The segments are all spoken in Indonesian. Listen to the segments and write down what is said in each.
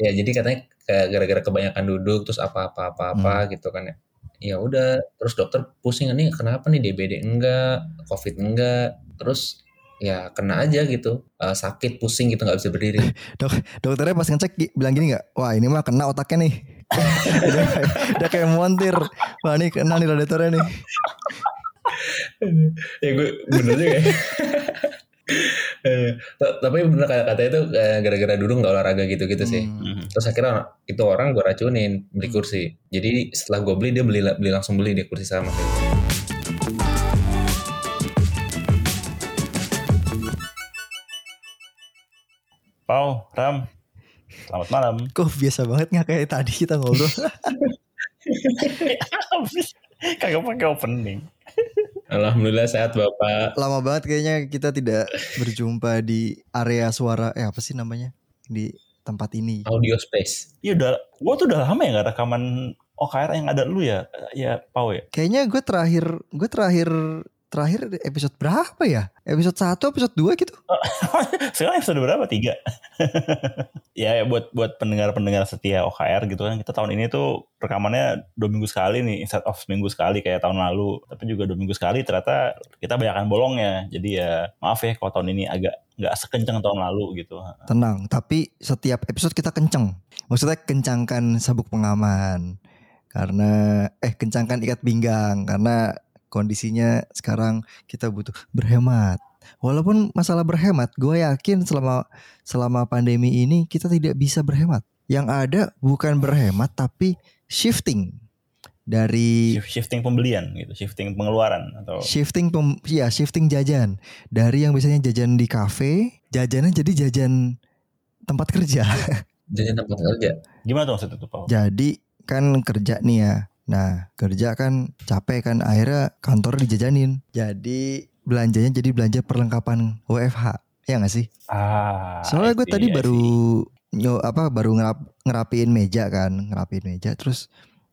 ya jadi katanya kayak gara-gara kebanyakan duduk terus apa-apa apa-apa gitu kan ya. Ya udah, terus dokter pusing nih kenapa nih DBD enggak, COVID enggak, terus ya kena aja gitu, Eh, sakit pusing gitu nggak bisa berdiri. Dok, dokternya pas ngecek bilang gini nggak? Wah ini mah kena otaknya nih. udah, kayak, udah kayak montir. Wah ini kena nih radiatornya nih. ya gue bener juga ya. Eh, tapi bener kata katanya itu gara-gara dulu nggak olahraga gitu-gitu sih. Hmm. Terus akhirnya itu orang gue racunin beli kursi. Jadi setelah gue beli dia beli beli langsung beli dia kursi sama. Pau, Ram, selamat malam. Kok biasa banget nggak kayak tadi kita ngobrol? Kagak pakai opening. Alhamdulillah sehat bapak. Lama banget kayaknya kita tidak berjumpa di area suara. Eh apa sih namanya di tempat ini? Audio space. Iya udah, gua tuh udah lama ya gak rekaman OKR yang ada lu ya, ya Pau ya. Kayaknya gue terakhir gue terakhir terakhir episode berapa ya? Episode 1, episode 2 gitu. Sekarang episode berapa? Tiga. ya, ya buat buat pendengar-pendengar setia OKR gitu kan, kita tahun ini tuh rekamannya dua minggu sekali nih, instead of seminggu sekali kayak tahun lalu. Tapi juga dua minggu sekali ternyata kita banyakkan bolongnya. Jadi ya maaf ya kalau tahun ini agak nggak sekencang tahun lalu gitu. Tenang, tapi setiap episode kita kenceng. Maksudnya kencangkan sabuk pengaman. Karena eh kencangkan ikat pinggang karena kondisinya sekarang kita butuh berhemat. Walaupun masalah berhemat, gue yakin selama selama pandemi ini kita tidak bisa berhemat. Yang ada bukan berhemat tapi shifting dari Shift- Shifting pembelian gitu, shifting pengeluaran atau shifting pem, ya shifting jajan dari yang biasanya jajan di kafe, jajannya jadi jajan tempat kerja. Jadi tempat kerja. gimana tuh maksudnya tuh Pau? Jadi kan kerja nih ya. Nah kerja kan capek kan akhirnya kantor dijajanin. Jadi belanjanya jadi belanja perlengkapan WFH. Ya gak sih? Ah, Soalnya gue tadi baru nyo apa baru ngerap, ngerapiin meja kan, ngerapiin meja terus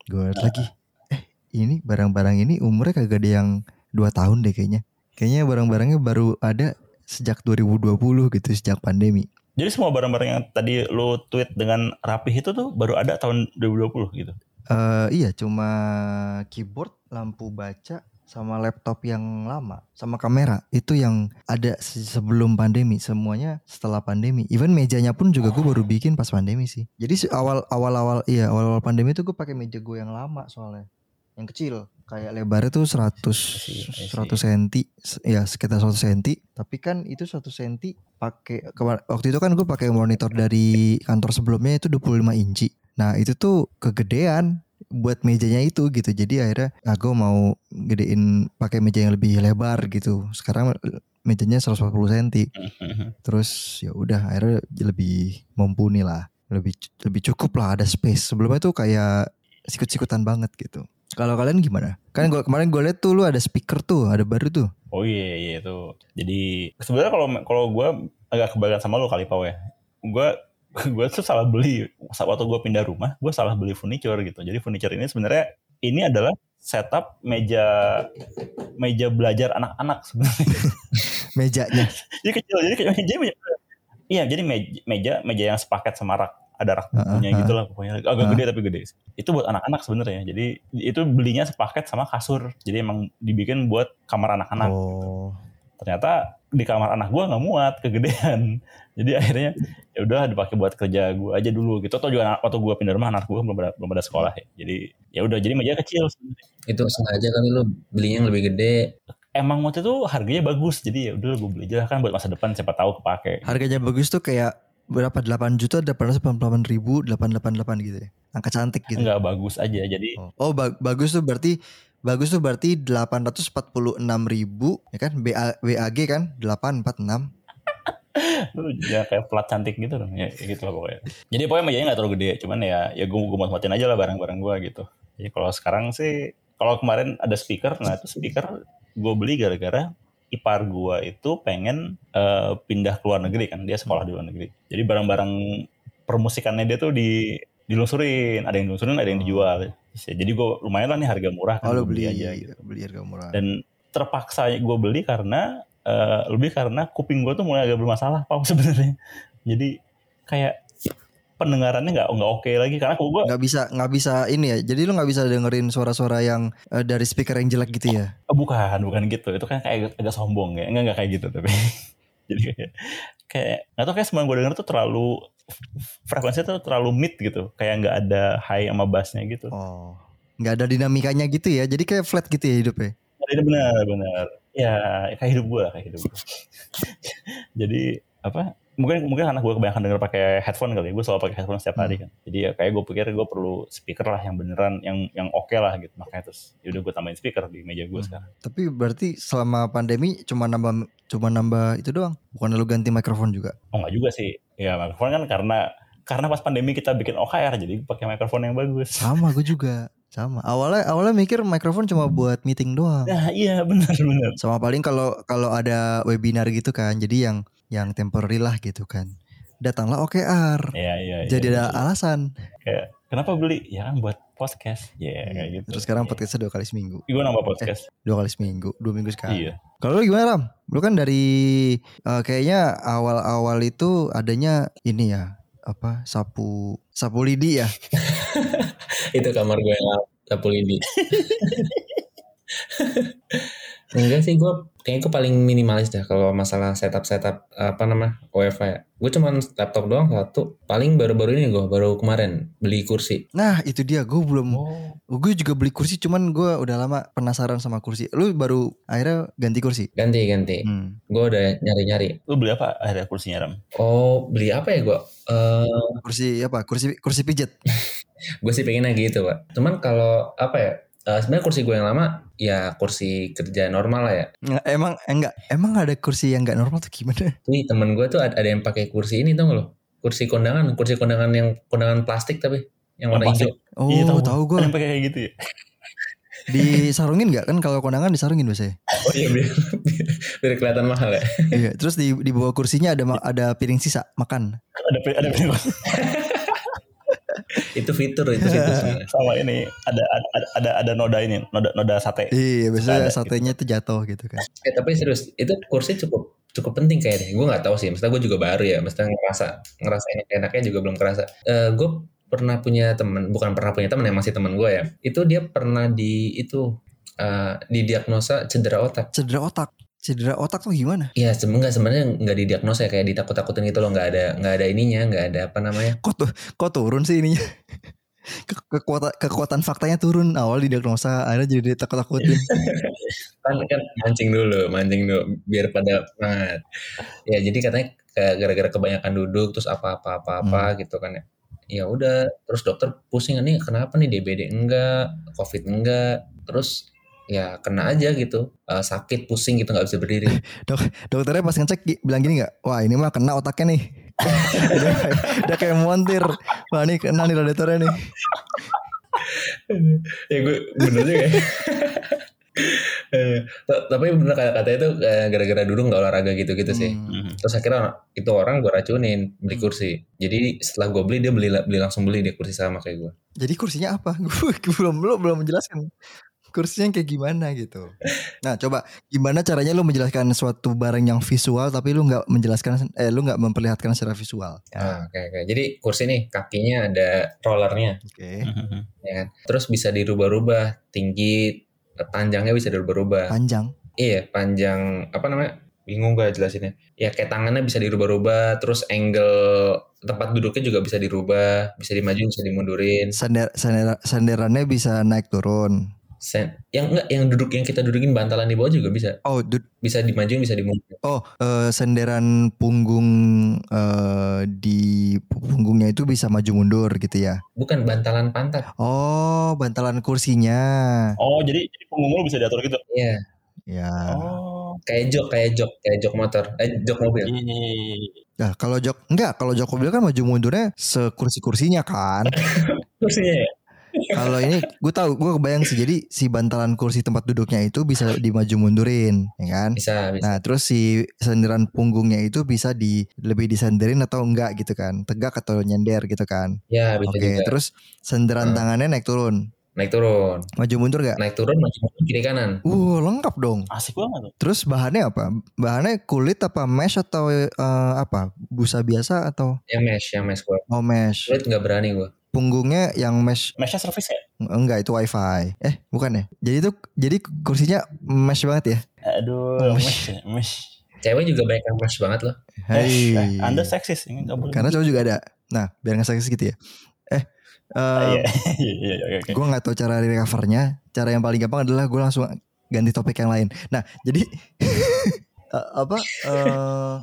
gue liat lagi eh ini barang-barang ini umurnya kagak ada yang dua tahun deh kayaknya. Kayaknya barang-barangnya baru ada sejak 2020 gitu sejak pandemi. Jadi semua barang-barang yang tadi lu tweet dengan rapih itu tuh baru ada tahun 2020 gitu. Eh iya cuma keyboard, lampu baca sama laptop yang lama sama kamera. Itu yang ada se- sebelum pandemi semuanya setelah pandemi. Even mejanya pun juga gue baru bikin pas pandemi sih. Jadi se- awal awal awal iya awal awal pandemi itu gue pakai meja gue yang lama soalnya. Yang kecil kayak lebarnya tuh 100 see, I see. 100 cm ya sekitar 100 cm tapi kan itu 100 cm pakai kemar- waktu itu kan gue pakai monitor dari kantor sebelumnya itu 25 inci nah itu tuh kegedean buat mejanya itu gitu. Jadi akhirnya ah gue mau gedein pakai meja yang lebih lebar gitu. Sekarang mejanya 140 cm terus ya udah akhirnya lebih mumpuni lah. Lebih lebih cukup lah ada space. Sebelumnya tuh kayak sikut-sikutan banget gitu. Kalau kalian gimana? Kan gua kemarin gue liat tuh lu ada speaker tuh ada baru tuh. Oh iya iya itu. Jadi sebenarnya kalau kalau gue agak kebalikan sama lu kali Pau ya. Gue gue tuh salah beli. Saat waktu gue pindah rumah gue salah beli furniture gitu. Jadi furniture ini sebenarnya ini adalah setup meja meja belajar anak-anak sebenarnya. Mejanya. Jadi kecil jadi kayak meja, meja iya jadi meja, meja meja yang sepaket sama rak ada rak Heeh, bukunya heeh. gitu lah pokoknya. Agak Heeh. gede tapi gede. Itu buat anak-anak sebenarnya. Jadi itu belinya sepaket sama kasur. Jadi emang dibikin buat kamar anak-anak. Oh. Ternyata di kamar anak gua nggak muat kegedean. Jadi akhirnya ya udah dipakai buat kerja gua aja dulu gitu. Atau juga anak, waktu gua pindah rumah anak gua belum ada, belum ada sekolah ya. Jadi ya udah jadi meja kecil. Itu sengaja kali lu belinya yang lebih gede. emang waktu itu harganya bagus jadi ya udah gua beli aja kan buat masa depan siapa tahu kepake. Harganya bagus tuh kayak berapa 8 juta 888 ribu 888 gitu ya. Angka cantik gitu. Nggak bagus aja jadi oh, oh ba- bagus tuh berarti bagus tuh berarti 846 ribu ya kan? BA, BAG kan? 846 lu ya kayak plat cantik gitu dong ya gitu lah pokoknya. Jadi pokoknya mejanya nggak terlalu gede cuman ya ya gue gue muat-muatin aja lah barang-barang gue gitu. Jadi kalau sekarang sih kalau kemarin ada speaker nah itu speaker gue beli gara-gara ipar gue itu pengen eh, pindah ke luar negeri kan dia sekolah di luar negeri. Jadi barang-barang permusikannya dia tuh di dilusurin ada yang dilusurin ada yang dijual jadi gue lumayan lah nih harga murah kan oh gua beli aja gitu. beli harga murah. Dan terpaksa gue beli karena eh, lebih karena kuping gue tuh mulai agak bermasalah pak sebenarnya. Jadi kayak pendengarannya nggak nggak oke lagi karena kok gue nggak bisa nggak bisa ini ya. Jadi lu nggak bisa dengerin suara-suara yang eh, dari speaker yang jelek gitu ya? Oh, bukan bukan gitu. Itu kan kayak agak sombong ya. Enggak enggak kayak gitu tapi jadi kayak nggak tau kayak semua yang gue denger tuh terlalu frekuensinya tuh terlalu mid gitu. Kayak nggak ada high sama bassnya gitu. Oh nggak ada dinamikanya gitu ya? Jadi kayak flat gitu ya hidupnya? Itu benar benar. Ya kayak hidup gue kayak hidup gue jadi apa mungkin mungkin anak gue kebanyakan denger pakai headphone kali gue selalu pakai headphone setiap hari kan. Jadi ya kayak gue pikir gue perlu speaker lah yang beneran yang yang oke lah gitu. Makanya terus yaudah gue tambahin speaker di meja gue Hmm. sekarang. Tapi berarti selama pandemi cuma nambah cuma nambah itu doang? Bukan lu ganti mikrofon juga? Oh nggak juga sih. Ya mikrofon kan karena karena pas pandemi kita bikin OKR jadi pakai mikrofon yang bagus. Sama gue juga. Sama. Awalnya awalnya mikir mikrofon cuma buat meeting doang. Nah iya benar benar. Sama paling kalau kalau ada webinar gitu kan. Jadi yang yang temporary lah gitu kan datanglah OKR Iya iya. iya. jadi ada alasan kayak kenapa beli? Ya kan buat podcast. Ya kayak gitu. terus sekarang podcastnya dua kali seminggu gue nambah podcast. dua kali seminggu dua minggu sekali iya. kalau lu gimana Ram lu kan dari eh, kayaknya awal-awal itu adanya ini ya apa sapu sapu lidi ya itu kamar gue yang sapu lidi. Enggak sih gue kayaknya gue paling minimalis dah kalau masalah setup setup apa nama wifi ya. Gue cuman laptop doang satu. Paling baru-baru ini gue baru kemarin beli kursi. nah itu dia gue belum Oh. gue juga beli kursi cuman gue udah lama penasaran sama kursi lu baru akhirnya ganti kursi Ganti ganti. hmm. Gue udah nyari-nyari. Lu beli apa akhirnya kursinya Ram? Oh beli apa ya gue? Eh kursi apa kursi kursi pijet gue sih pengennya gitu pak. Cuman kalau apa ya? Eh, sebenarnya kursi gue yang lama ya kursi kerja normal lah ya. Nggak, emang eh, enggak emang ada kursi yang nggak normal tuh gimana Nih temen gue tuh ada, ada yang pakai kursi ini tau gak lo? Kursi kondangan, kursi kondangan yang kondangan plastik tapi yang warna hijau. oh Iya, tahu. tahu gue yang pakai kayak gitu ya? disarungin nggak kan kalau kondangan disarungin biasanya Oh iya biar, biar, biar kelihatan mahal ya. iya terus di di bawah kursinya ada ada piring sisa makan Ada ada ada itu fitur itu fitur sama ini ada ada ada ada noda ini noda noda sate. iya biasanya Ada, satenya tuh jatuh gitu kan Eh tapi serius itu kursi cukup cukup penting kayaknya. Gue nggak tahu sih. Maksudnya gue juga baru ya. Maksudnya ngerasa ngerasa enak-enaknya juga belum kerasa. Eh gue pernah punya temen, bukan pernah punya temen ya masih temen gue ya. Itu dia pernah di itu eh, didiagnosa cedera otak. cedera otak cedera otak tuh gimana? Iya sebenarnya sebenarnya nggak didiagnosa ya kayak ditakut-takutin gitu loh nggak ada nggak ada ininya nggak ada apa namanya. Kok tuh kok turun sih ininya? Ke- kekuatan kekuatan faktanya turun awal didiagnosa akhirnya jadi takut takutin kan kan mancing dulu mancing dulu biar pada semangat ya jadi katanya gara-gara kebanyakan duduk terus apa apa apa apa gitu kan ya. Ya udah terus dokter pusing nih kenapa nih DBD enggak covid enggak? Terus ya kena aja gitu. Eh, sakit pusing gitu nggak bisa berdiri. Dokternya pas ngecek bilang gini nggak wah ini mah kena otaknya nih. Udah, kayak, udah kayak montir. Wah ini kena nih radiatornya nih. Ya gue bener juga ya. Eh, tapi bener kata katanya itu gara-gara dulu nggak olahraga gitu-gitu sih. Hmm. Mhm. terus akhirnya itu orang gue racunin beli kursi. Jadi setelah gue beli dia beli beli langsung beli dia kursi sama kayak gue jadi kursinya apa? Gue belum belum belum menjelaskan kursinya kayak gimana gitu nah coba gimana caranya lu menjelaskan suatu barang yang visual tapi lu nggak menjelaskan eh lu nggak memperlihatkan secara visual ya Ah, oke oke. Jadi kursi nih kakinya ada rollernya, oke Mhm. ya kan. Terus bisa dirubah-rubah, tinggi, panjangnya bisa dirubah-rubah. panjang Iya, panjang apa namanya? Bingung gak jelasinnya. Ya kayak tangannya bisa dirubah-rubah, terus angle tempat duduknya juga bisa dirubah, bisa dimajuin, bisa dimundurin. Sender, sender- senderannya bisa naik turun Sen yang enggak yang duduk yang kita dudukin bantalan di bawah juga bisa. oh du- Bisa dimajuin, bisa dimundurin. oh eh, senderan punggung eh, di punggungnya itu bisa maju mundur gitu ya Bukan bantalan pantat. oh bantalan kursinya Oh jadi jadi punggung lu bisa diatur gitu? Iya, ya Oh. kayak jok, kayak jok, kayak jok motor, eh jok mobil. Iya, iya, iya. Nah, kalau jok enggak, kalau jok mobil kan maju mundurnya sekursi-kursinya kan. Kursinya ya. Kalau ini gue tahu, gue kebayang sih. Jadi si bantalan kursi tempat duduknya itu bisa dimaju mundurin, ya kan? Bisa, bisa. Nah, terus si senderan punggungnya itu bisa di lebih disenderin atau enggak gitu kan? Tegak atau nyender gitu kan? Ya, bisa Oke, juga. terus senderan Hmm. tangannya naik turun. naik turun. Maju mundur gak? Naik turun, maju mundur, kiri kanan. Uh lengkap dong. Asik banget tuh. Terus bahannya apa? Bahannya kulit apa mesh atau eh, apa? Busa biasa atau Yang mesh, yang mesh gue. oh mesh? Kulit nggak berani gue. Punggungnya yang mesh Meshnya service ya? enggak itu wifi. Eh bukan ya? Jadi itu jadi kursinya mesh banget ya? Aduh, Mesh. mesh. ya, Mesh. Cewek juga banyak yang mesh banget loh. Hai. Eh, Anda seksis, ini nggak boleh. Karena cowok juga ada. Nah biar nggak sakit gitu ya. Eh. Ah, eh Iya, iya, iya, iya, oke. gue nggak tahu cara recovernya. Cara yang paling gampang adalah gue langsung ganti topik yang lain. Nah jadi eh, apa? eh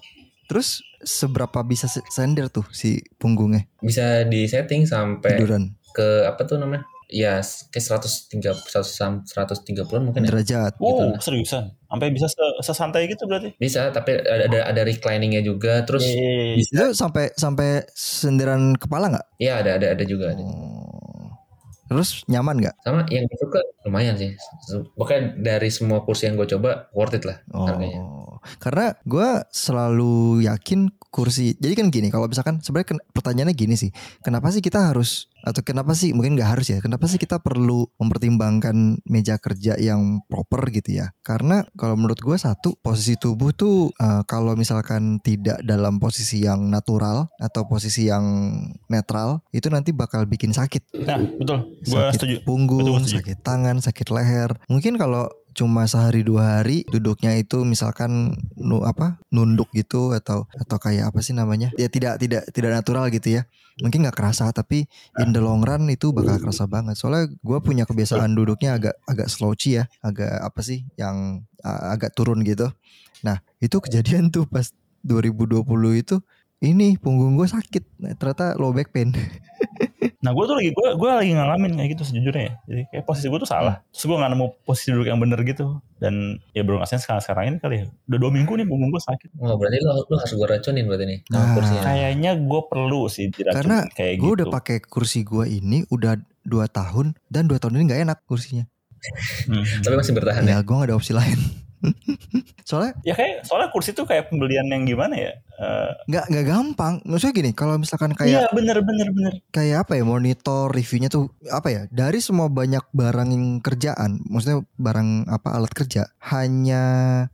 terus seberapa bisa se- sender tuh si punggungnya Bisa di setting sampai tiduran ke apa tuh namanya? Ya, kayak 130 130 130 mungkin ya. derajat? Wow, seriusan? Sampai bisa se- sesantai gitu berarti? Bisa, tapi ada ada, ada recliningnya juga. Terus Iya, iya, iya. Itu sampai sampai senderan kepala nggak? ya ada ada ada juga. Ada. Oh. Terus nyaman nggak? Sama yang gue suka lumayan sih. Pokoknya dari semua kursi yang gue coba worth it lah harganya. Oh, karena gue selalu yakin kursi. Jadi kan gini, kalau misalkan sebenarnya pertanyaannya gini sih, kenapa sih kita harus atau kenapa sih mungkin nggak harus ya? Kenapa sih kita perlu mempertimbangkan meja kerja yang proper gitu ya? Karena kalau menurut gue satu posisi tubuh tuh eh, kalau misalkan tidak dalam posisi yang natural atau posisi yang netral itu nanti bakal bikin sakit Nah, betul. Sakit setuju. punggung, Betul, setuju. sakit tangan, sakit leher. Mungkin kalau cuma sehari dua hari duduknya itu misalkan nu apa nunduk gitu atau atau kayak apa sih namanya? Ya tidak tidak tidak natural gitu ya. Mungkin nggak kerasa tapi in the long run itu bakal kerasa banget. Soalnya gue punya kebiasaan duduknya agak agak slouchy ya. Agak apa sih yang agak turun gitu. Nah itu kejadian tuh pas 2020 itu ini punggung gue sakit nah, ternyata low back pain Nah, gue tuh lagi gue gue lagi ngalamin kayak gitu sejujurnya ya. Jadi kayak posisi gue tuh salah. Terus gue nggak nemu posisi duduk yang bener gitu. Dan ya belum ngasih sekarang sekarang ini kali ya. Udah dua minggu nih punggung gue sakit. Oh, berarti lo, lo harus gue racunin berarti nih Nah. kursinya. Kayaknya gue perlu sih diracunin Karena kayak gue gitu. udah pakai kursi gue ini udah dua tahun dan dua tahun ini nggak enak kursinya. Hmm. Tapi masih bertahan ya. Ya gue gak ada opsi lain. Soalnya Ya kayak soalnya kursi tuh kayak pembelian yang gimana ya? Eh, nggak nggak gampang. Maksudnya gini, kalau misalkan Iya kayak bener bener bener. kayak apa ya monitor reviewnya tuh apa ya dari semua banyak barang yang kerjaan, maksudnya barang apa alat kerja, hanya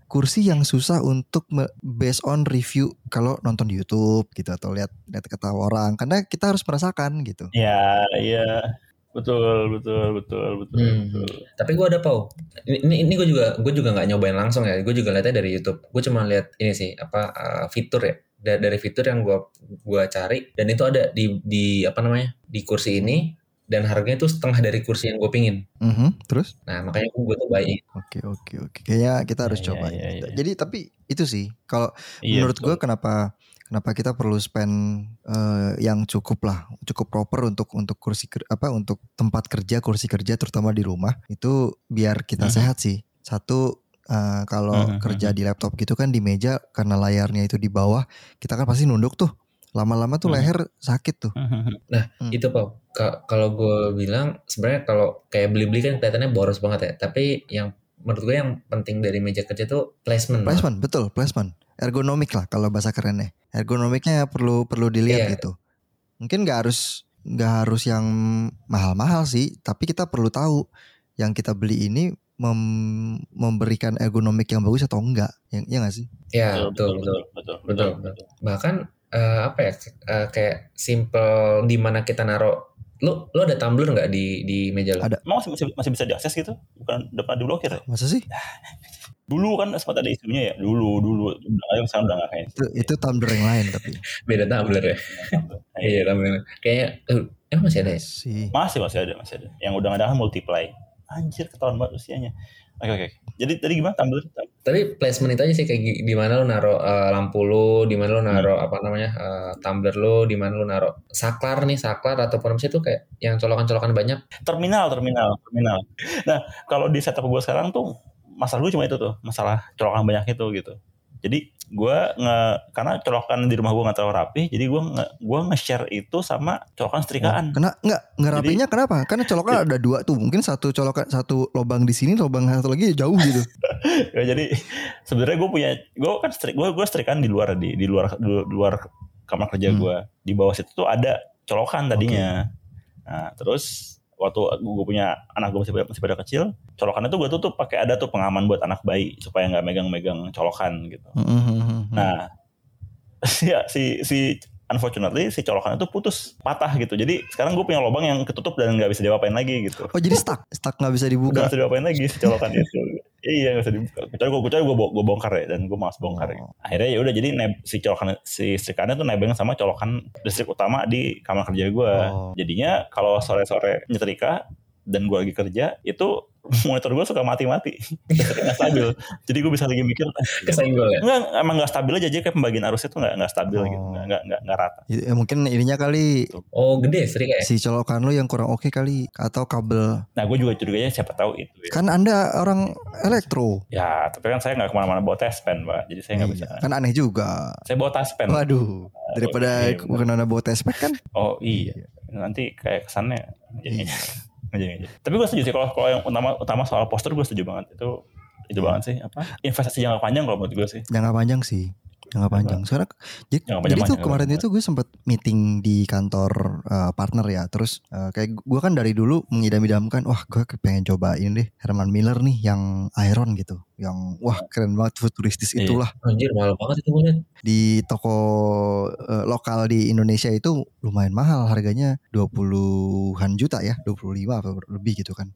kursi yang susah untuk based on review kalau nonton di YouTube gitu atau lihat lihat kata orang, karena kita harus merasakan gitu. Ya iya betul betul betul betul. Hmm. betul. Tapi gue ada pau. Ini ini, ini gue juga gue juga nggak nyobain langsung ya. Gue juga lihatnya dari YouTube. Gue cuma lihat ini sih apa uh, fitur ya. Da- Dari fitur yang gue gua cari dan itu ada di di apa namanya di kursi ini dan harganya itu setengah dari kursi yang gue pingin. Mhm, Terus? Nah makanya gue tuh buy. Oke oke oke. Kayaknya kita harus Iya, coba. iya, iya, iya. Jadi tapi itu sih kalau Iya, menurut gue kenapa kenapa kita perlu spend eh, yang cukup lah cukup proper untuk untuk kursi apa untuk tempat kerja kursi kerja terutama di rumah itu biar kita Mhm. sehat sih satu eh, kalau Mhm, kerja di laptop gitu kan di meja karena layarnya itu di bawah kita kan pasti nunduk tuh lama-lama tuh Mhm. leher sakit tuh Hmm. Itu pau. Ka- Kalau gue bilang sebenarnya kalau kayak beli-beli kan kelihatannya boros banget ya. Tapi yang menurut gue yang penting dari meja kerja tuh placement. placement betul placement ergonomik lah kalau bahasa kerennya ergonomiknya perlu perlu dilihat Iya. gitu mungkin nggak harus nggak harus yang mahal-mahal sih tapi kita perlu tahu yang kita beli ini mem- memberikan ergonomik yang bagus atau enggak ya, ya nggak sih Ya betul betul. betul betul, betul. bahkan eh, apa ya eh, kayak simple di mana kita naro lo lo ada tumbler nggak di di meja lo Ada. Emang masih, masih, masih bisa diakses gitu? Bukan depan diblokir ya? masa sih Dulu kan sempat ada isunya ya. Dulu, dulu. Udah, ayo sekarang udah gak kayak itu itu tumbler yang lain tapi beda tumbler ya iya tumbler kayaknya eh, emang masih ada ya sih Masih, masih ada, masih ada. Yang udah ada kan multiply. Anjir, ketahuan banget usianya. Oke, oke. Jadi tadi gimana tumbler? tapi placement itu aja sih kayak di mana lo naro eh, lampu lo di mana lo naro apa namanya eh, tumbler lo di mana lo naro saklar nih saklar ataupun apa sih itu kayak yang colokan-colokan banyak Terminal, terminal, terminal. Nah, kalau di setup gue sekarang tuh, masalah gue cuma itu tuh. Masalah colokan banyak itu gitu. Jadi gue nge karena colokan di rumah gue nggak terlalu rapi, jadi gue nge gue nge-share itu sama colokan setrikaan. kena nggak nggak Jadi- kenapa? Karena colokan ada dua tuh mungkin satu colokan satu lubang di sini lubang satu lagi jauh gitu. Ya, jadi sebenarnya gue punya gue kan strik gue gue strikan di luar di di luar di luar kamar kerja Hmm. gue di bawah situ tuh ada colokan tadinya. Nah terus waktu gue punya anak gue masih, masih pada kecil, colokannya tuh gue tutup pakai ada tuh pengaman buat anak bayi supaya nggak megang-megang colokan gitu. Hmm. Nah, ya si si unfortunately si colokannya tuh putus, patah gitu. Jadi sekarang gue punya lubang yang ketutup dan nggak bisa diapain lagi gitu. Oh jadi stuck, stuck nggak bisa dibuka. bisa diapain lagi si colokan itu. Iya nggak bisa dibuka. Kecuali gue kecuali gue gue bongkar ya dan gue malas bongkar. ya. Oh. Akhirnya ya udah jadi neb- si colokan si listrikannya tuh nebeng sama colokan listrik utama di kamar kerja gue. Oh. Jadinya kalau sore-sore nyetrika dan gue lagi kerja itu monitor gue suka mati-mati. Nggak stabil. Jadi gue bisa lagi mikir Kesenggol ya. Enggak, emang nggak stabil aja. Jadi kayak pembagian arusnya tuh nggak nggak stabil Oh. gitu, nggak nggak nggak rata. Ya, mungkin ininya kali Oh gede sering kayak. si colokan lu yang kurang oke kali atau kabel. Nah, gue juga curiganya siapa tahu itu. Ya. Kan anda orang elektro. Ya, tapi kan saya nggak ke mana-mana bawa tes pen, pak. Jadi saya nggak bisa. Iya, Kan aneh juga. Saya bawa tas pen. Waduh, daripada iya, bukan anda bawa tespek kan? Oh iya. Nanti kayak kesannya jadi jadi jadi. Tapi gue setuju sih kalau kalau yang utama utama soal poster gue setuju banget itu itu banget sih apa investasi jangka panjang kalau menurut gue sih. Jangka panjang sih. Jangka panjang. Sekarang jadi, Jangka panjang jadi tuh kemarin jangka itu gue sempet meeting di kantor eh, partner ya. Terus eh, kayak gue kan dari dulu mengidam-idamkan, wah gue pengen cobain deh Herman Miller nih yang Iron gitu. Yang wah keren banget futuristis Iya. itulah. Anjir mahal banget itu liat. Di toko eh, lokal di Indonesia itu lumayan mahal harganya 20-an juta ya, 25 atau lebih gitu kan.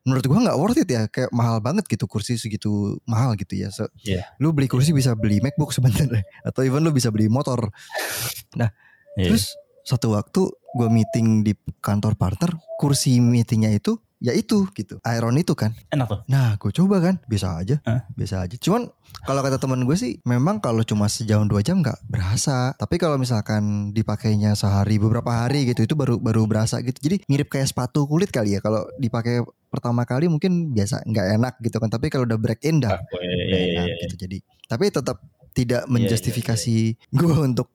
Menurut gua nggak worth it ya, kayak mahal banget gitu kursi segitu mahal gitu ya. Se- Iya. Lu beli kursi bisa beli MacBook sebenarnya atau even lu bisa beli motor. Iya. Terus satu waktu gue meeting di kantor partner, kursi meetingnya itu ya itu gitu, Iron itu kan. enak tuh. Nah, gue coba kan, bisa aja, Hah? bisa aja. Cuman kalau kata teman gue sih, memang kalau cuma sejam dua jam nggak berasa. Tapi kalau misalkan dipakainya sehari, beberapa hari gitu, itu baru baru berasa gitu. Jadi mirip kayak sepatu kulit kali ya. Kalau dipakai pertama kali mungkin biasa nggak enak gitu kan. Tapi kalau udah break in dah Aku, iya, iya, iya, enak iya. gitu. Jadi, tapi tetap tidak iya, menjustifikasi gue untuk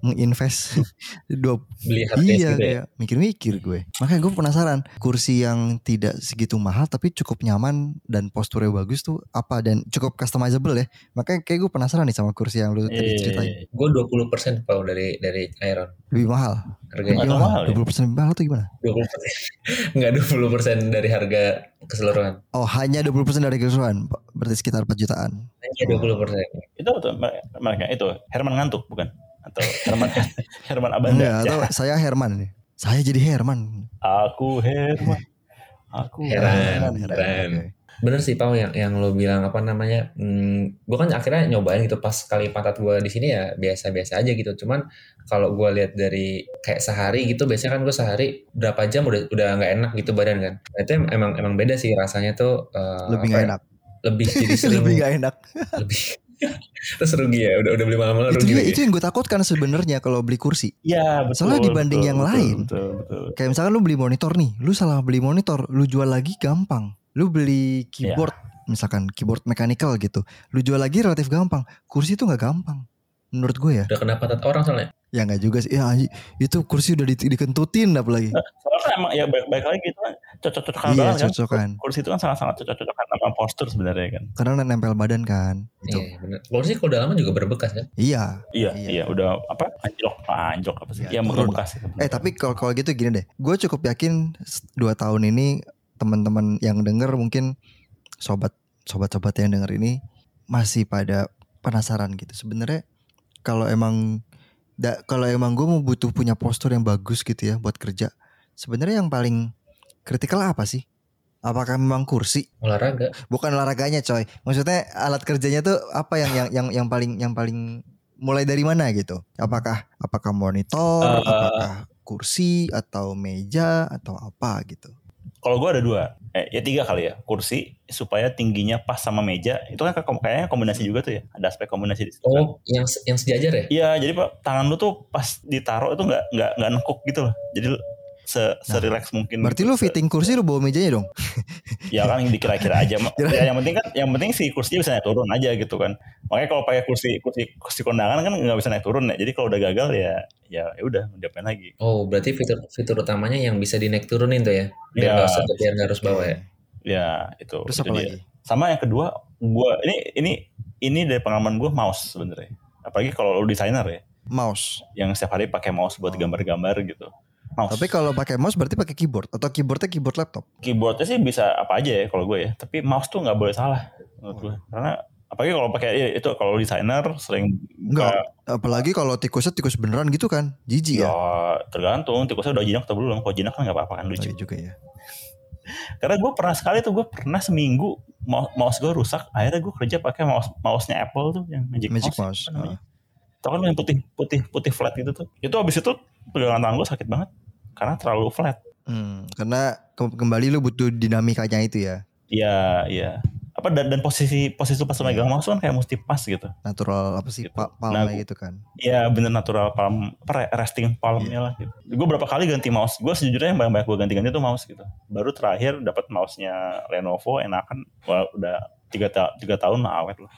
menginvest dua Beli hard iya gitu ya. kayak mikir-mikir gue makanya gue penasaran kursi yang tidak segitu mahal tapi cukup nyaman dan posturnya bagus tuh apa dan cukup customizable ya makanya kayak gue penasaran nih sama kursi yang lu Iya, tadi iya, ceritain iya. Gue 20% Pau dari dari Iron. lebih mahal Harganya Atau Lebih mahal ya? 20% lebih mahal tuh gimana 20%. Enggak 20% dari harga keseluruhan. oh hanya 20% dari keseluruhan berarti sekitar 4 jutaan Hanya 20%. Itu apa tuh mereka itu Herman ngantuk bukan? Atau Herman Herman Abanda? enggak atau saya Herman nih saya jadi Herman Aku Herman. Aku. Herman. Oke. Bener sih Pau yang yang lo bilang apa namanya? Hmm, gue kan akhirnya nyobain gitu pas kali pantat gue di sini ya biasa-biasa aja gitu. Cuman kalau gue lihat dari kayak sehari gitu, biasanya kan gue sehari berapa jam udah udah nggak enak gitu badan kan. Nah, itu em- emang emang beda sih rasanya tuh. eh, lebih apa nggak ya, enak Lebih jadi sering lebih nggak enak lebih. Terus rugi ya, udah udah beli malam-malam itu rugi. juga lagi. itu yang gue takutkan sebenarnya kalau beli kursi Iya betul. Soalnya dibanding betul, yang betul, lain. Betul, betul. Kayak misalkan lu beli monitor nih, lu salah beli monitor, lu jual lagi gampang. Lu beli keyboard, misalkan keyboard mechanical gitu, lu jual lagi relatif gampang. Kursi itu nggak gampang, menurut gue ya. Udah kena pantat orang soalnya. Ya nggak juga sih. Ya anjing, itu kursi udah di- dikentutin apalagi. Soalnya kan emang ya baik-baik lagi gitu kan cocok-cocokan Iya, banget kan. cocokan. Kursi itu kan sangat-sangat cocok-cocokan sama postur sebenarnya kan. Karena nempel badan kan. Gitu. Iya, bener. Kursi kalau udah lama juga berbekas kan. Iya. Iya, Iya. iya, udah apa? Anjlok, ah, anjlok apa sih? Iya, Iya, turun bekas. Eh tapi kalau kalau gitu gini deh, gue cukup yakin dua tahun ini teman-teman yang denger mungkin sobat sobat-sobat yang denger ini masih pada penasaran gitu. Sebenarnya kalau emang da, kalau emang gue mau butuh punya postur yang bagus gitu ya buat kerja, sebenarnya yang paling kritikal apa sih? Apakah memang kursi? Olahraga. Bukan olahraganya coy. Maksudnya alat kerjanya tuh apa yang yang yang yang paling yang paling mulai dari mana gitu? Apakah apakah monitor, Eh, apakah kursi atau meja atau apa gitu? Kalau gue ada dua, eh, ya tiga kali ya. Kursi supaya tingginya pas sama meja. Itu kan kayak- kayaknya kombinasi juga tuh ya. Ada aspek kombinasi di situ. kan. Oh, yang se- yang sejajar ya? Iya, jadi pak tangan lu tuh pas ditaruh itu nggak nggak nggak nekuk gitu loh. Jadi se serelax mungkin. Berarti gitu. lu Se- fitting kursi lu bawa mejanya dong? Ya kan yang dikira-kira aja. Ya, yang penting kan, yang penting si kursinya bisa naik turun aja gitu kan. Makanya kalau pakai kursi kursi kursi kondangan kan nggak bisa naik turun ya. Jadi kalau udah gagal ya ya ya udah diapain lagi. Oh, berarti fitur fitur utamanya yang bisa dinaik turunin tuh ya? Biar Iya. nggak usah biar nggak harus bawa ya? Ya itu. Terus itu apa dia. lagi? Sama yang kedua, gua ini ini ini dari pengalaman gue mouse sebenarnya. Apalagi kalau lu desainer ya, Mouse. yang setiap hari pakai mouse buat gambar-gambar gitu. Mouse. Tapi kalau pakai mouse berarti pakai keyboard atau keyboardnya keyboard laptop. keyboardnya sih bisa apa aja ya kalau gue ya. Tapi mouse tuh nggak boleh salah menurut gue. Karena apalagi kalau pakai itu kalau desainer sering Enggak. buka- Apalagi kalau tikusnya tikus beneran gitu kan. Jijik ya ya. tergantung tikusnya udah jinak atau belum. Kalau jinak kan nggak apa-apa kan Oh, lucu. iya juga ya. Karena gue pernah sekali tuh gue pernah seminggu mouse, mouse gue rusak. Akhirnya gue kerja pakai mouse mouse-nya Apple tuh yang Magic, Magic Mouse. mouse. apa namanya? Tau kan yang putih putih putih flat gitu tuh. Itu abis itu pegangan tangan gue sakit banget karena terlalu flat. Hmm, karena ke- kembali lu butuh dinamikanya itu ya. Iya iya. Apa dan, dan posisi posisi pas lu megang mouse kan kayak mesti pas gitu. Natural apa sih Gitu. pa- Nah, gitu kan. Iya bener natural palm, apa resting palmnya lah gitu. Gue berapa kali ganti mouse. Gue sejujurnya yang banyak, banyak gue ganti-ganti tuh mouse gitu. Baru terakhir dapat mouse-nya Lenovo enakan. Wah, udah tiga, ta tiga tahun awet lah.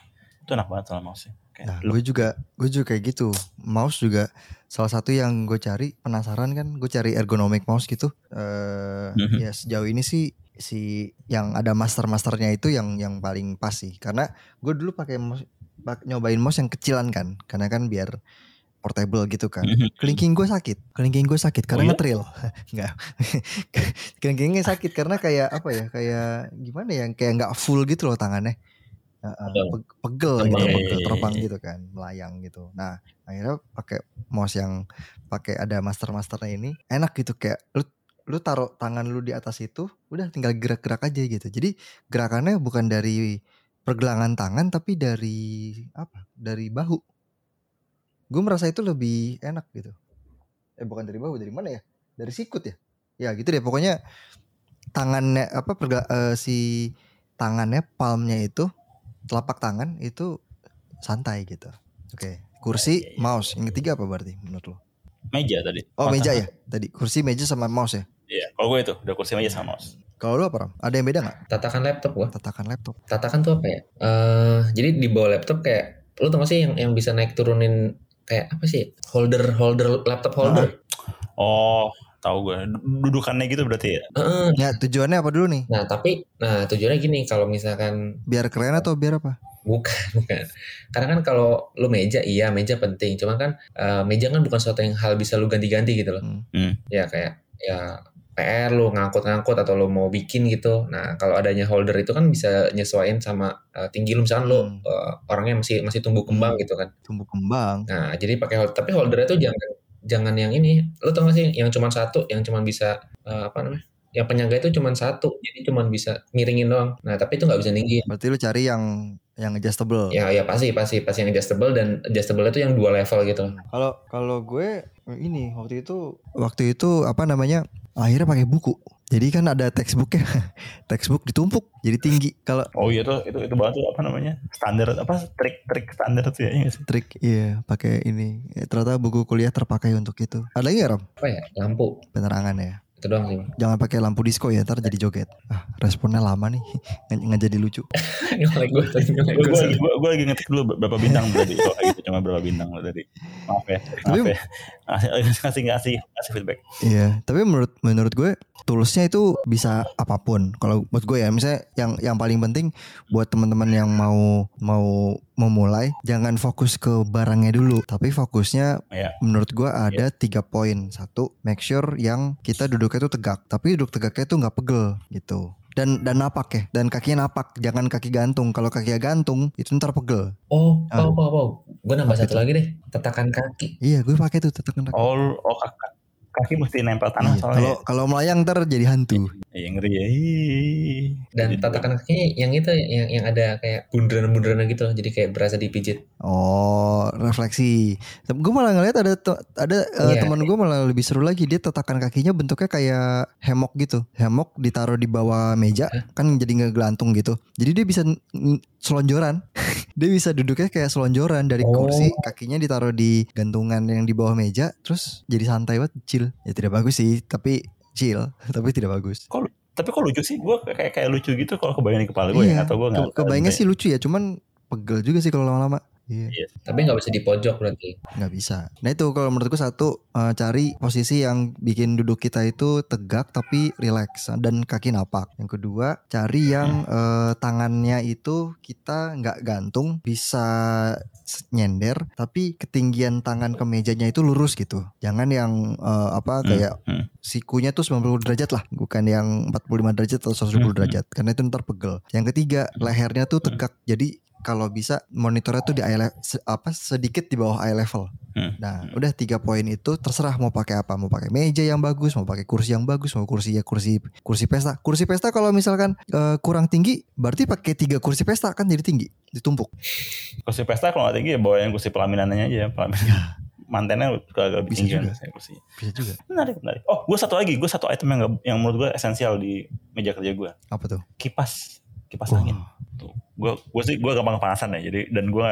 Itu enak banget sama mouse-nya. Kayak Nah, gue juga gue juga kayak gitu. Mouse juga salah satu yang gue cari penasaran kan, gue cari ergonomic mouse gitu. Eh Mhm. ya sejauh ini sih si yang ada master-masternya itu yang yang paling pas sih. Karena gue dulu pakai mouse pak- nyobain mouse yang kecilan kan, karena kan biar portable gitu kan. Mhm. Kelingking gue sakit, kelingking gue sakit karena iya? ngetril. Enggak. Kelingkingnya sakit karena kayak apa ya? Kayak gimana ya? Kayak nggak full gitu loh tangannya. Heeh, Pegel. gitu, Iya, pegel, iya, terbang iya. gitu kan, melayang gitu. Nah, akhirnya pakai mouse yang pakai ada master-masternya ini enak gitu kayak lu lu taruh tangan lu di atas itu, udah tinggal gerak-gerak aja gitu. Jadi gerakannya bukan dari pergelangan tangan tapi dari apa? Dari bahu. Gue merasa itu lebih enak gitu. Eh bukan dari bahu, dari mana ya? Dari sikut ya? Ya gitu deh. Pokoknya tangannya apa perga, eh, si tangannya palmnya itu telapak tangan itu santai gitu. Oke. Kursi, Iya, iya, mouse. Yang ketiga apa berarti menurut lo? meja tadi. Oh, meja ya. Tadi kursi, meja sama mouse ya. Iya. Kalau gue itu udah kursi meja sama mouse. Kalau lu apa Ram? Ada yang beda nggak? Tatakan laptop gua. Tatakan laptop. Tatakan tuh apa ya? Eh jadi di bawah laptop kayak lu tau gak sih yang yang bisa naik turunin kayak apa sih? Holder holder laptop holder. Oh, tahu gue. Du- Dudukannya gitu berarti ya. Heeh. Ya tujuannya apa dulu nih? Nah tapi nah tujuannya gini kalau misalkan Biar keren atau biar apa? bukan bukan karena kan kalau lu meja iya meja penting cuman kan eh, meja kan bukan suatu yang hal bisa lu ganti-ganti gitu loh Hmm. Hmm. ya kayak ya PR lu ngangkut-ngangkut atau lu mau bikin gitu nah kalau adanya holder itu kan bisa nyesuaiin sama eh, tinggi lu misalkan lu Hmm. eh, orangnya masih masih tumbuh kembang gitu kan Tumbuh kembang. nah jadi pakai holder tapi holdernya tuh jangan jangan yang ini lu tau gak sih yang cuma satu yang cuma bisa eh, apa namanya yang penyangga itu cuma satu jadi cuma bisa miringin doang nah tapi itu nggak bisa ninggiin Berarti lu cari yang yang adjustable. ya ya pasti pasti pasti yang adjustable dan adjustable itu yang dua level gitu Kalau kalau gue ini waktu itu waktu itu apa namanya? Akhirnya pakai buku. Jadi kan ada textbooknya, textbook ditumpuk jadi tinggi. Kalau Oh iya tuh itu itu banget tuh apa namanya standar apa trik-trik standar tuh ya, iya sih? trik iya pakai ini Eh, ternyata buku kuliah terpakai untuk itu. Ada lagi nggak Ram? apa ya lampu Penerangan ya. Itu doang sih Jangan pakai lampu disco ya, ntar jadi joget. Ah, responnya lama nih, nggak jadi lucu. ngelek gue tadi ngelek Gue lagi ngetik dulu berapa bintang tadi kayak gitu cuma berapa bintang lo tadi. Maaf ya, maaf Tapi- ya. Ngasih ngasih ngasih feedback. Iya, tapi menurut menurut gue toolsnya itu bisa apa pun. Kalau buat gue ya, misalnya yang yang paling penting buat teman-teman yang mau mau memulai, jangan fokus ke barangnya dulu, tapi fokusnya Iya. menurut gue ada tiga poin. Satu, make sure yang kita duduknya itu tegak, tapi duduk tegaknya itu nggak pegel gitu. Dan dan napak ya, dan kakinya napak, jangan kaki gantung. Kalau kakinya gantung itu ntar pegel. oh Ah. pau pau pau gue nambah Apa satu itu? lagi deh tatakan kaki Iya, gue pakai tuh tatakan kaki. Oh, oh kaki, kaki mesti nempel tanah Iya, soalnya. Kalau kalau melayang ntar jadi hantu. Iya ngeri ya. Dan tatakan kakinya yang itu yang yang ada kayak bundaran-bundaran gitu loh jadi kayak berasa dipijit Oh, refleksi. Gue malah ngeliat ada ada eh, Iya. teman gue malah lebih seru lagi. Dia tatakan kakinya bentuknya kayak hemok gitu. Hemok ditaruh di bawah meja, kan jadi ngegelantung gitu. Jadi dia bisa selonjoran. dia bisa duduknya kayak selonjoran dari Oh. kursi, kakinya ditaruh di gantungan yang di bawah meja, terus jadi santai banget, chill. Ya tidak bagus sih, tapi chill, tapi tidak bagus. Tapi kok lucu sih? Gue kayak kayak lucu gitu kalau kebayang di kepala gue Iya, ya. Atau gue nggak. Ke- kebayangnya sih lucu ya, cuman pegel juga sih kalau lama-lama. Iya. Iya. Tapi nggak bisa di pojok berarti. nggak bisa. Nah itu kalau menurutku satu eh, cari posisi yang bikin duduk kita itu tegak tapi rileks dan kaki napak. Yang kedua cari yang eh, tangannya itu kita nggak gantung bisa nyender tapi ketinggian tangan ke mejanya itu lurus gitu. Jangan yang eh, apa kayak Hmm. sikunya tuh 90 derajat lah, bukan yang 45 derajat atau 120 Hmm. derajat karena itu ntar pegel. Yang ketiga lehernya tuh tegak. Jadi kalau bisa monitornya tuh di eye le- se- apa sedikit di bawah eye level. Hmm. Nah, udah tiga poin itu terserah mau pakai apa, mau pakai meja yang bagus, mau pakai kursi yang bagus, mau kursi ya kursi kursi pesta. Kursi pesta kalau misalkan eh, kurang tinggi, berarti pakai tiga kursi pesta kan jadi tinggi, ditumpuk. Kursi pesta kalau nggak tinggi ya bawa yang kursi pelaminannya aja. Pelaminan. Mantennya juga agak lebih Bisa tinggi juga. kan saya kursinya. Bisa juga. Menarik, menarik. Oh, gue satu lagi. Gue satu item yang, nggak- yang menurut gue esensial di meja kerja gue. Apa tuh? Kipas. Kipas Wah. angin. Tuh. Gue gue sih gue gampang kepanasan ya. Jadi dan gue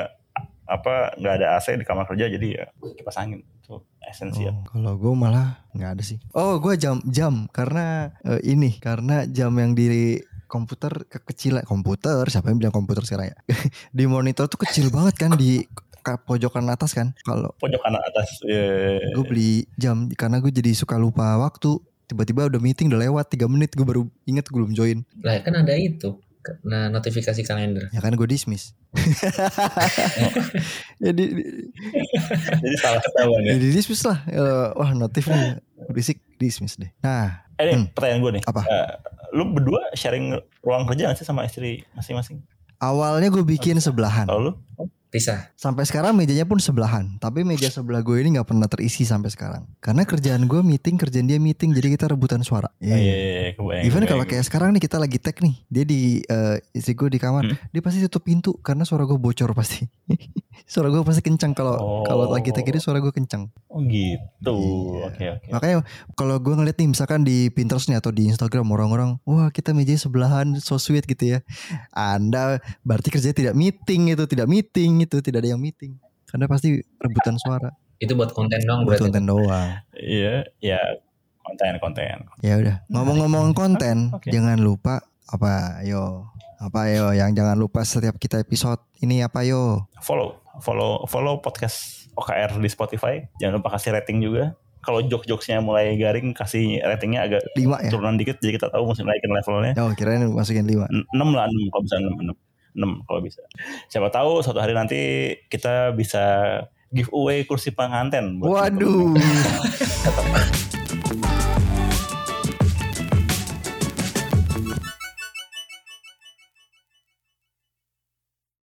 apa nggak ada AC di kamar kerja jadi ya kipas angin itu esensial. Oh, kalau gue malah nggak ada sih. Oh, gue jam jam karena eh, ini karena jam yang di komputer kekecilan komputer siapa yang bilang komputer sekarang ya di monitor tuh kecil banget kan di ka- pojokan atas kan kalau Pojok kanan atas. ya gue beli jam karena gue jadi suka lupa waktu tiba-tiba udah meeting udah lewat 3 menit gue baru inget gue belum join Lah kan ada itu. Nah notifikasi kalender. ya kan gue dismiss jadi Jadi salah ketahuan ya. jadi dismiss lah wah notif nih berisik dismiss deh nah Eh, Hmm. ini pertanyaan gue nih. Apa? Eh, lu berdua sharing ruang kerja gak sih sama istri masing-masing? awalnya gue bikin sebelahan Kalau lu? Pisah. sampai sekarang mejanya pun sebelahan tapi meja sebelah gue ini nggak pernah terisi sampai sekarang karena kerjaan gue meeting kerjaan dia meeting jadi kita rebutan suara Oh, iya, iya, iya, kebayang. Even kebayang. kalau kayak sekarang nih kita lagi tag nih, dia di eh, istri gue di kamar, Hmm. dia pasti tutup pintu karena suara gue bocor pasti. suara gue pasti kencang kalau Oh. kalau lagi ini suara gue kencang. Oh gitu. Iya. Oke oke. Makanya kalau gue ngeliat nih misalkan di Pinterest nih atau di Instagram orang-orang, wah kita meja sebelahan so sweet gitu ya. Anda berarti kerja tidak meeting itu, tidak meeting itu, tidak ada yang meeting. Karena pasti rebutan suara Itu buat konten dong buat konten doang. Iya, ya konten konten. Ya udah, ngomong-ngomong konten, Oke. jangan lupa apa yo apa yo yang jangan lupa setiap kita episode ini apa yo Follow, follow, follow podcast OKR di Spotify. Jangan lupa kasih rating juga. Kalau jok-jokesnya mulai garing, kasih ratingnya agak lima ya turunan dikit, jadi kita tahu mesti naikin levelnya. oh kirain masukin lima 6 lah, 6 kalau bisa 6, 6. 6 kalau bisa. Siapa tahu suatu hari nanti kita bisa giveaway kursi pengantin. buat waduh.